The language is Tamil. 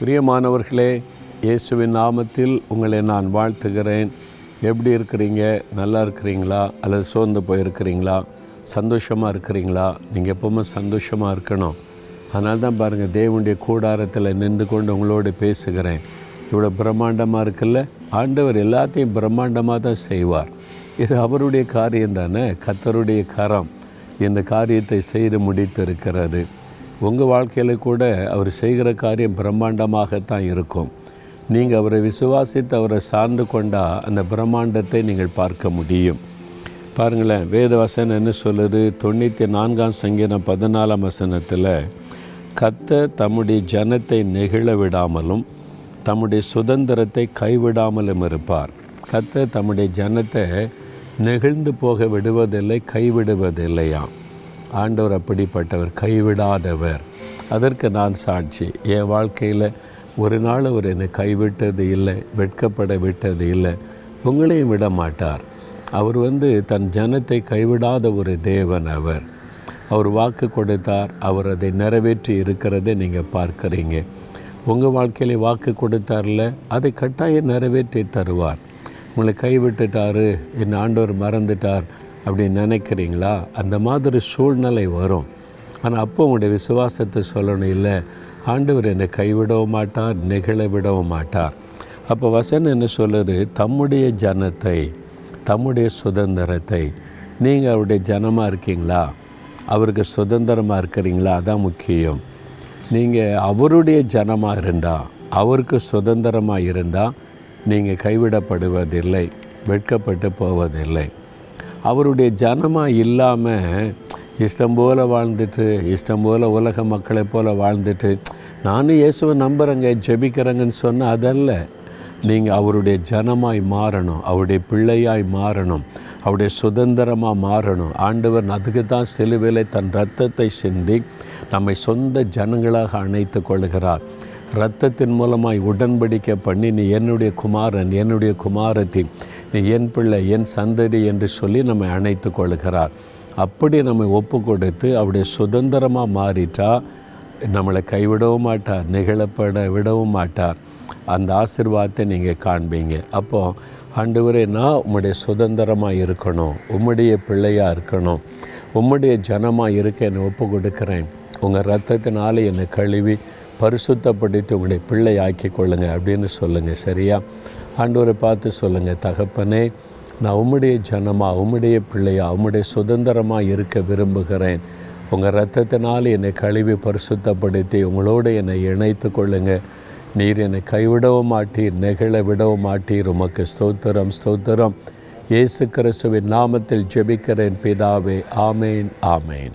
பிரியமானவர்களே இயேசுவின் நாமத்தில் உங்களை நான் வாழ்த்துகிறேன். எப்படி இருக்கிறீங்க? நல்லா இருக்கிறீங்களா? அல்லது சோர்ந்து போயிருக்கிறீங்களா? சந்தோஷமாக இருக்கிறீங்களா? நீங்கள் எப்போவுமே சந்தோஷமாக இருக்கணும். அதனால தான் பாருங்கள் தேவனுடைய கூடாரத்தில் நின்று கொண்டு உங்களோடு பேசுகிறேன். இவ்வளோ பிரம்மாண்டமாக இருக்குல்ல? ஆண்டவர் எல்லாத்தையும் பிரம்மாண்டமாக தான் செய்வார். இது அவருடைய காரியம் தானே? கத்தருடைய கரம். இந்த காரியத்தை செய்து முடித்திருக்கிறது. உங்கள் வாழ்க்கையில் கூட அவர் செய்கிற காரியம் பிரம்மாண்டமாகத்தான் இருக்கும். நீங்கள் அவரை விசுவாசித்து அவரை சார்ந்து கொண்டால் அந்த பிரம்மாண்டத்தை நீங்கள் பார்க்க முடியும். பாருங்களேன் வேத வசனம் என்ன சொல்லுது? தொண்ணூற்றி நான்காம் சங்கீதம் பதினாலாம் வசனத்தில் கத்த தம்முடைய ஜனத்தை நெகிழ விடாமலும் தம்முடைய சுதந்திரத்தை கைவிடாமலும் இருப்பார். கத்த தம்முடைய ஜனத்தை நெகிழ்ந்து போக விடுவதில்லை கைவிடுவதில்லையாம். ஆண்டவர் அப்படிப்பட்டவர் கைவிடாதவர். அதற்கு நான் சாட்சி. என் வாழ்க்கையில் ஒரு நாள் அவர் என்னை கைவிட்டது இல்லை வெட்கப்பட விட்டது இல்லை. உங்களையும் விட மாட்டார். அவர் வந்து தன் ஜனத்தை கைவிடாத ஒரு தேவன் அவர். அவர் வாக்கு கொடுத்தார் அவர் அதை நிறைவேற்றி இருக்கிறதை நீங்கள் பார்க்குறீங்க. உங்கள் வாழ்க்கையில வாக்கு கொடுத்தார்ல அதை கட்டாயம் நிறைவேற்றி தருவார். உங்களை கைவிட்டுட்டாரு என் ஆண்டவர் மறந்துட்டார். அப்படின்னு நினைக்கிறீங்களா? அந்த மாதிரி சூழ்நிலை வரும். ஆனால் அப்போ உங்களுடைய விசுவாசத்தை சொல்லணும் இல்லை ஆண்டவர் என்னை கைவிடவும் மாட்டார் நெகிழ விடவும் மாட்டார். அப்போ வசன் என்ன சொல்லுது? தம்முடைய ஜனத்தை தம்முடைய சுதந்திரத்தை நீங்கள் அவருடைய ஜனமாக இருக்கீங்களா? அவருக்கு சுதந்திரமாக இருக்கிறீங்களா? அதான் முக்கியம். நீங்கள் அவருடைய ஜனமாக இருந்தால் அவருக்கு சுதந்திரமாக இருந்தால் நீங்கள் கைவிடப்படுவதில்லை வெட்கப்பட்டு போவதில்லை. அவருடைய ஜனமாக இல்லாமல் இஷ்டம் போல் வாழ்ந்துட்டு இஷ்டம் போல் உலக மக்களை போல் வாழ்ந்துட்டு நானும் இயேசுவை நம்புகிறேங்க ஜெபிக்கிறேங்கன்னு சொன்னால் அதல்ல. நீங்கள் அவருடைய ஜனமாய் மாறணும் அவருடைய பிள்ளையாய் மாறணும் அவருடைய சுதந்திரமாக மாறணும். ஆண்டவர் அதுக்கு தான் சிலுவையில் தன் ரத்தத்தை சிந்தி நம்மை சொந்த ஜனங்களாக அணைத்து கொள்கிறார். இரத்தத்தின் மூலமாய் உடன்படிக்கை பண்ணி நீ என்னுடைய குமாரன் என்னுடைய குமாரத்தி என் பிள்ளை என் சந்ததி என்று சொல்லி நம்மை அணைத்து கொள்கிறார். அப்படி நம்மை ஒப்பு கொடுத்து அவருடைய சுதந்திரமாக மாறிட்டா நம்மளை கைவிடவும் மாட்டார் நிகழப்பட விடவும் மாட்டார் அந்த ஆசிர்வாதத்தை நீங்கள் காண்பீங்க. அப்போது ஆண்டவரே நான் உம்முடைய சுதந்திரமாக இருக்கணும் உம்முடைய பிள்ளையாக இருக்கணும் உம்முடைய ஜனமாக இருக்க என்னை ஒப்பு கொடுக்குறேன் உங்கள் ரத்தத்தினால என்னை கழுவி பரிசுத்தப்படுத்தி உங்களுடைய பிள்ளை ஆக்கி கொள்ளுங்கள் அப்படின்னு சொல்லுங்கள் சரியா? ஆண்டோரை பார்த்து சொல்லுங்கள் தகப்பனே நான் உம்முடைய ஜனமாக உம்முடைய பிள்ளையாக உம்முடைய சுதந்திரமாக இருக்க விரும்புகிறேன். உங்கள் ரத்தத்தினால் என்னை கழுவி பரிசுத்தப்படுத்தி உங்களோடு என்னை இணைத்து கொள்ளுங்கள் நீர் என்னை கைவிடவும் மாட்டீர் நெகிழ விடவும் மாட்டீர். உமக்கு ஸ்தோத்திரம் ஸ்தோத்திரம். இயேசு கிறிஸ்துவின் நாமத்தில் ஜெபிக்கிறேன் பிதாவே ஆமேன் ஆமேன்.